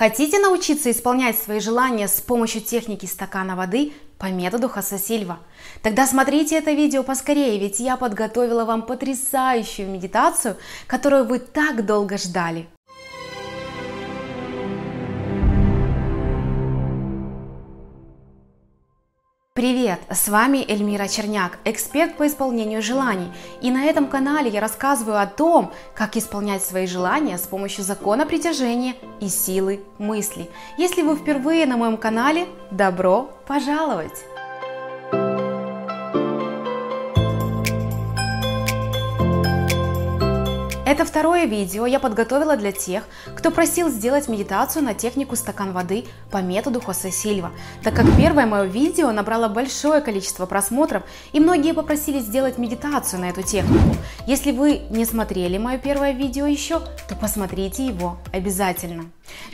Хотите научиться исполнять свои желания с помощью техники стакана воды по методу Хосе Сильва? Тогда смотрите это видео поскорее, ведь я подготовила вам потрясающую медитацию, которую вы так долго ждали. Привет! С вами Эльмира Черняк, эксперт по исполнению желаний. И на этом канале я рассказываю о том, как исполнять свои желания с помощью закона притяжения и силы мысли. Если вы впервые на моем канале, добро пожаловать! Это второе видео я подготовила для тех, кто просил сделать медитацию на технику стакан воды по методу Хосе Сильва, так как первое мое видео набрало большое количество просмотров и многие попросили сделать медитацию на эту технику. Если вы не смотрели мое первое видео еще, то посмотрите его обязательно.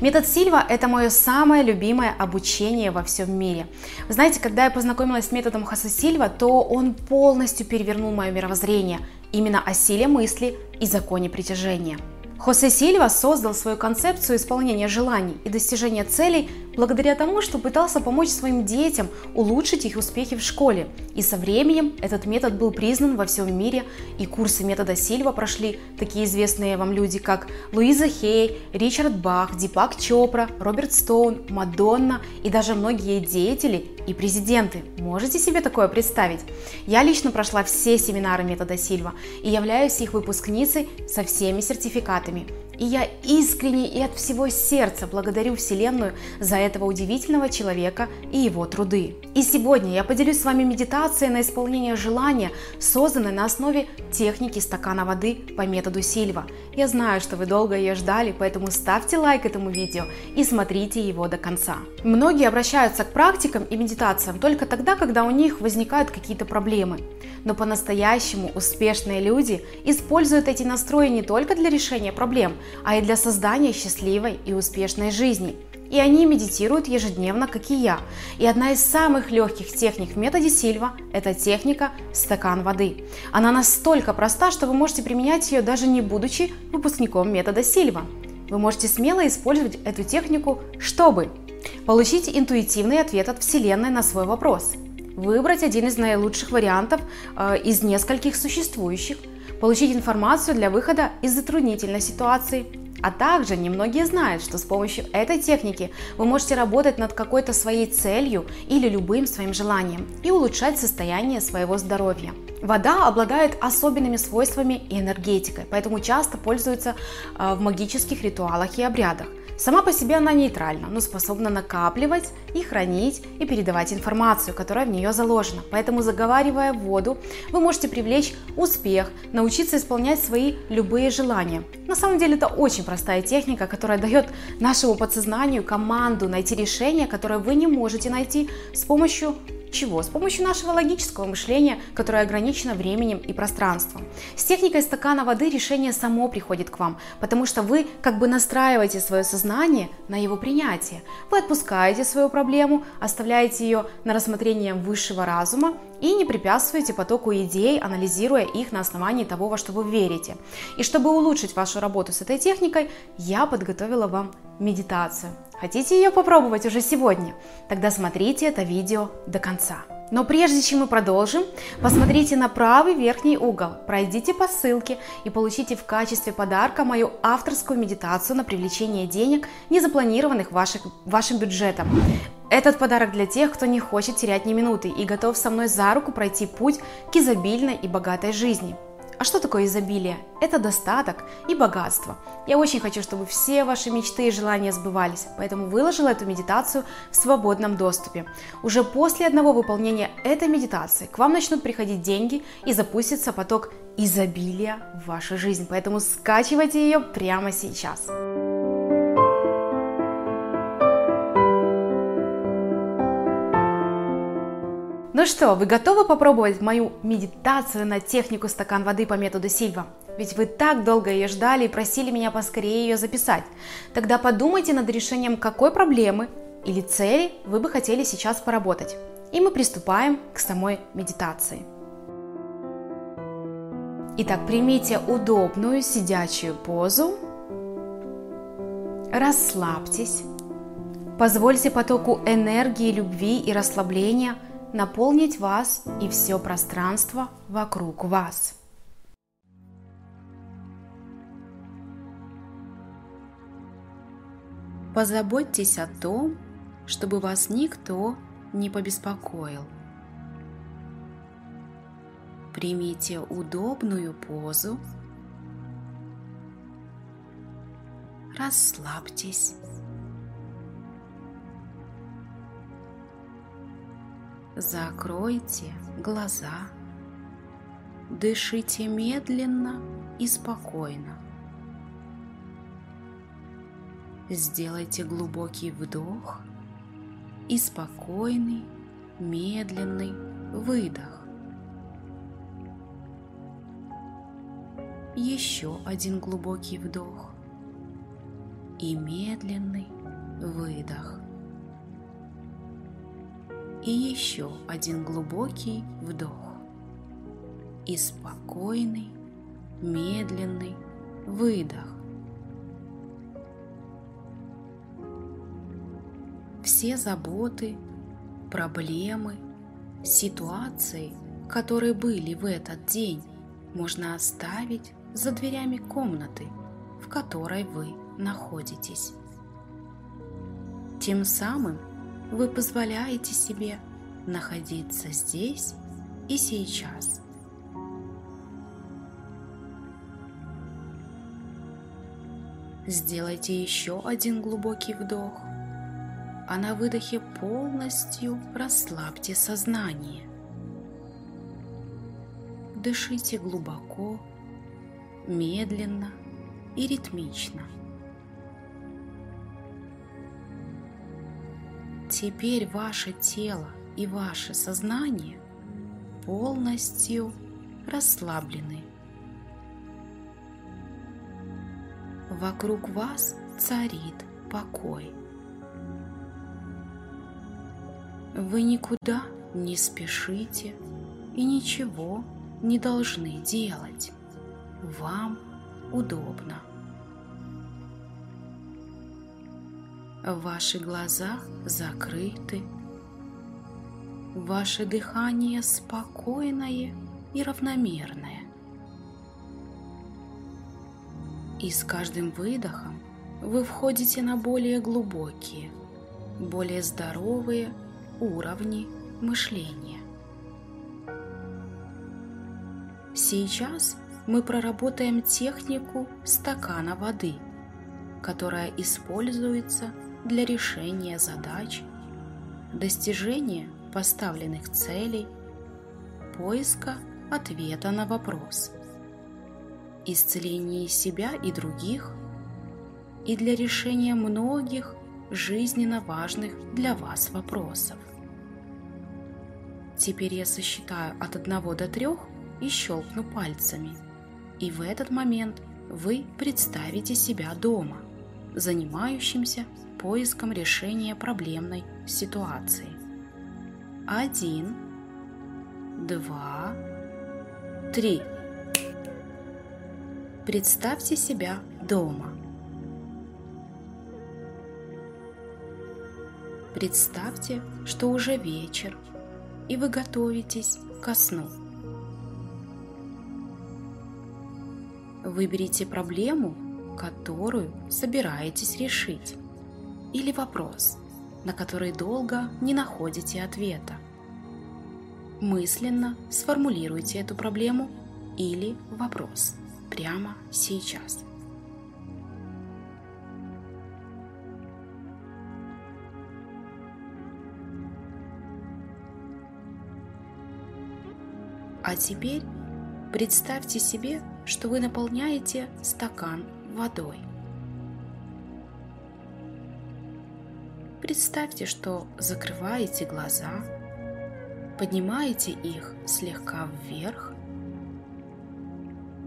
Метод Сильва – это мое самое любимое обучение во всем мире. Вы знаете, когда я познакомилась с методом Хосе Сильва, то он полностью перевернул мое мировоззрение – именно о силе мысли и законе притяжения. Хосе Сильва создал свою концепцию исполнения желаний и достижения целей благодаря тому, что пытался помочь своим детям улучшить их успехи в школе. И со временем этот метод был признан во всем мире, и курсы метода Сильва прошли такие известные вам люди, как Луиза Хей, Ричард Бах, Дипак Чопра, Роберт Стоун, Мадонна и даже многие деятели и президенты. Можете себе такое представить? Я лично прошла все семинары метода Сильва и являюсь их выпускницей со всеми сертификатами. И я искренне и от всего сердца благодарю Вселенную за этого удивительного человека и его труды. И сегодня я поделюсь с вами медитацией на исполнение желания, созданной на основе техники стакана воды по методу Сильва. Я знаю, что вы долго ее ждали, поэтому ставьте лайк этому видео и смотрите его до конца. Многие обращаются к практикам и медитациям только тогда, когда у них возникают какие-то проблемы. Но по-настоящему успешные люди используют эти настрои не только для решения проблем, а и для создания счастливой и успешной жизни. И они медитируют ежедневно, как и я. И одна из самых легких техник в методе Сильва – это техника «стакан воды». Она настолько проста, что вы можете применять ее даже не будучи выпускником метода Сильва. Вы можете смело использовать эту технику, чтобы получить интуитивный ответ от Вселенной на свой вопрос, выбрать один из наилучших вариантов э, из нескольких существующих – получить информацию для выхода из затруднительной ситуации. А также немногие знают, что с помощью этой техники вы можете работать над какой-то своей целью или любым своим желанием и улучшать состояние своего здоровья. Вода обладает особенными свойствами и энергетикой, поэтому часто пользуется э, в магических ритуалах и обрядах. Сама по себе она нейтральна, но способна накапливать и хранить и передавать информацию, которая в нее заложена. Поэтому заговаривая воду, вы можете привлечь успех, научиться исполнять свои любые желания. На самом деле это очень простая техника, которая дает нашему подсознанию команду найти решение, которое вы не можете найти с помощью чего? С помощью нашего логического мышления, которое ограничено временем и пространством. С техникой стакана воды решение само приходит к вам, потому что вы как бы настраиваете свое сознание на его принятие. Вы отпускаете свою проблему, оставляете ее на рассмотрение высшего разума и не препятствуете потоку идей, анализируя их на основании того, во что вы верите. И чтобы улучшить вашу работу с этой техникой, я подготовила вам медитацию. Хотите ее попробовать уже сегодня? Тогда смотрите это видео до конца. Но прежде чем мы продолжим, посмотрите на правый верхний угол, пройдите по ссылке и получите в качестве подарка мою авторскую медитацию на привлечение денег, не запланированных ваших, вашим бюджетом. Этот подарок для тех, кто не хочет терять ни минуты и готов со мной за руку пройти путь к изобильной и богатой жизни. А что такое изобилие? Это достаток и богатство. Я очень хочу, чтобы все ваши мечты и желания сбывались, поэтому выложила эту медитацию в свободном доступе. Уже после одного выполнения этой медитации к вам начнут приходить деньги и запустится поток изобилия в вашу жизнь. Поэтому скачивайте ее прямо сейчас. Ну что, вы готовы попробовать мою медитацию на технику стакан воды по методу Сильва? Ведь вы так долго ее ждали и просили меня поскорее ее записать. Тогда подумайте над решением, какой проблемы или цели вы бы хотели сейчас поработать. И мы приступаем к самой медитации. Итак, примите удобную сидячую позу, расслабьтесь Позвольте потоку энергии, любви и расслабления наполнить вас и все пространство вокруг вас. Позаботьтесь о том, чтобы вас никто не побеспокоил. Примите удобную позу. Расслабьтесь. Закройте глаза. Дышите медленно и спокойно. Сделайте глубокий вдох и спокойный, медленный выдох. Еще один глубокий вдох и медленный выдох. И еще один глубокий вдох и спокойный, медленный выдох. все заботы, проблемы, ситуации, которые были в этот день, можно оставить за дверями комнаты, в которой вы находитесь. Тем самым вы позволяете себе находиться здесь и сейчас. Сделайте еще один глубокий вдох – а на выдохе полностью расслабьте сознание. Дышите глубоко, медленно и ритмично. Теперь ваше тело и ваше сознание полностью расслаблены. Вокруг вас царит покой. Вы никуда не спешите и ничего не должны делать. Вам удобно. Ваши глаза закрыты. Ваше дыхание спокойное и равномерное. И с каждым выдохом вы входите на более глубокие, более здоровые уровни мышления. Сейчас мы проработаем технику стакана воды, которая используется для решения задач, достижения поставленных целей, поиска ответа на вопрос, исцеления себя и других и для решения многих жизненно важных для вас вопросов. Теперь я сосчитаю от 1 до 3 и щелкну пальцами. И в этот момент вы представите себя дома, занимающимся поиском решения проблемной ситуации. Один, два, три. Представьте себя дома. Представьте, что уже вечер, и вы готовитесь ко сну. Выберите проблему, которую собираетесь решить, или вопрос, на который долго не находите ответа. Мысленно сформулируйте эту проблему или вопрос прямо сейчас. А теперь представьте себе, что вы наполняете стакан водой. Представьте, что закрываете глаза, поднимаете их слегка вверх,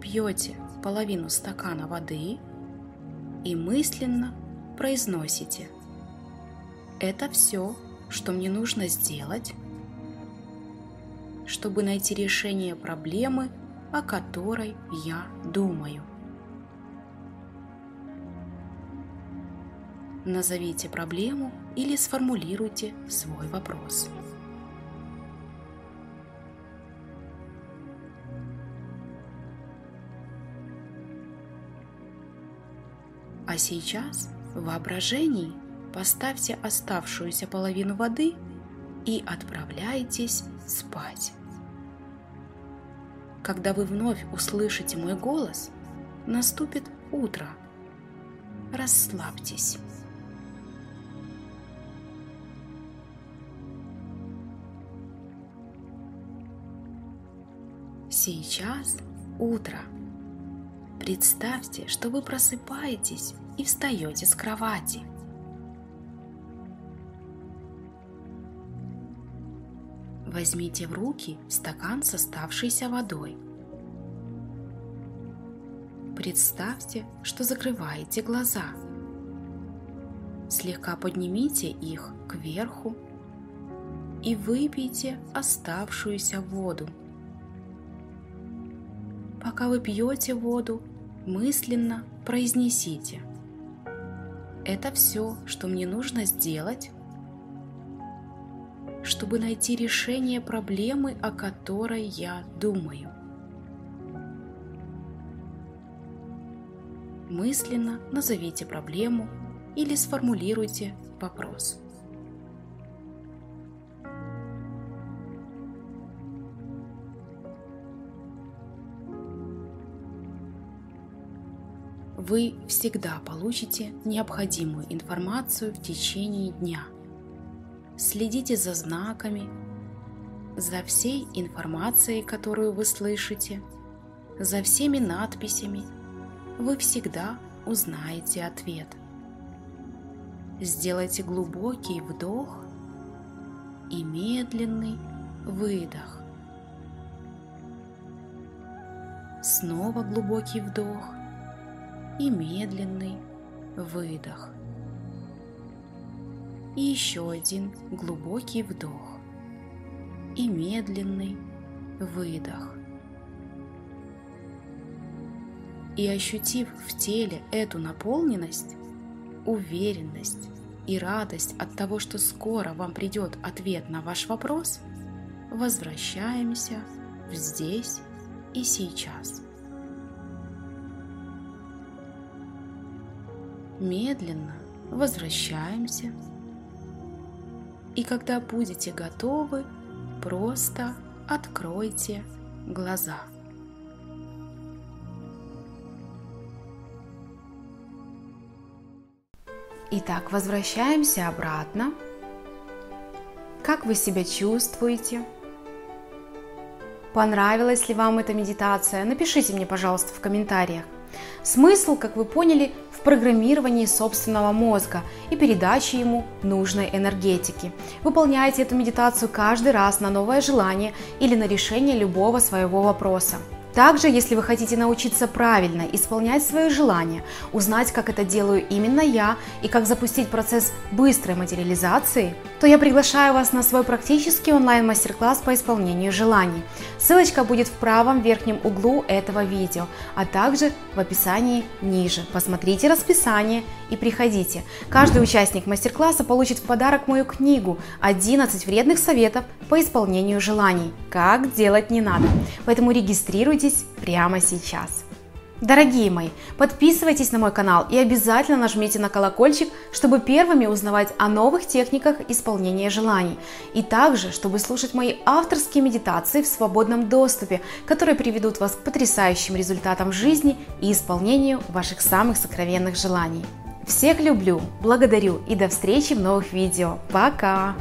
пьете половину стакана воды и мысленно произносите «Это все, что мне нужно сделать, чтобы найти решение проблемы, о которой я думаю. Назовите проблему или сформулируйте свой вопрос. А сейчас в воображении поставьте оставшуюся половину воды и отправляйтесь спать. Когда вы вновь услышите мой голос, наступит утро. Расслабьтесь. Сейчас утро. Представьте, что вы просыпаетесь и встаете с кровати. Возьмите в руки стакан с оставшейся водой. Представьте, что закрываете глаза. Слегка поднимите их кверху и выпейте оставшуюся воду. Пока вы пьете воду, мысленно произнесите. Это все, что мне нужно сделать, чтобы найти решение проблемы, о которой я думаю. Мысленно назовите проблему или сформулируйте вопрос. Вы всегда получите необходимую информацию в течение дня – следите за знаками, за всей информацией, которую вы слышите, за всеми надписями. Вы всегда узнаете ответ. Сделайте глубокий вдох и медленный выдох. Снова глубокий вдох и медленный выдох. И еще один глубокий вдох и медленный выдох. И ощутив в теле эту наполненность, уверенность и радость от того, что скоро вам придет ответ на ваш вопрос, возвращаемся в здесь и сейчас. Медленно возвращаемся и когда будете готовы, просто откройте глаза. Итак, возвращаемся обратно. Как вы себя чувствуете? Понравилась ли вам эта медитация? Напишите мне, пожалуйста, в комментариях. Смысл, как вы поняли, программировании собственного мозга и передаче ему нужной энергетики. Выполняйте эту медитацию каждый раз на новое желание или на решение любого своего вопроса. Также, если вы хотите научиться правильно исполнять свои желания, узнать, как это делаю именно я и как запустить процесс быстрой материализации, то я приглашаю вас на свой практический онлайн-мастер-класс по исполнению желаний. Ссылочка будет в правом верхнем углу этого видео, а также в описании ниже. Посмотрите расписание и приходите. Каждый участник мастер-класса получит в подарок мою книгу «11 вредных советов по исполнению желаний. Как делать не надо». Поэтому регистрируйтесь Подписывайтесь прямо сейчас. Дорогие мои, подписывайтесь на мой канал и обязательно нажмите на колокольчик, чтобы первыми узнавать о новых техниках исполнения желаний. И также, чтобы слушать мои авторские медитации в свободном доступе, которые приведут вас к потрясающим результатам жизни и исполнению ваших самых сокровенных желаний. Всех люблю, благодарю и до встречи в новых видео. Пока!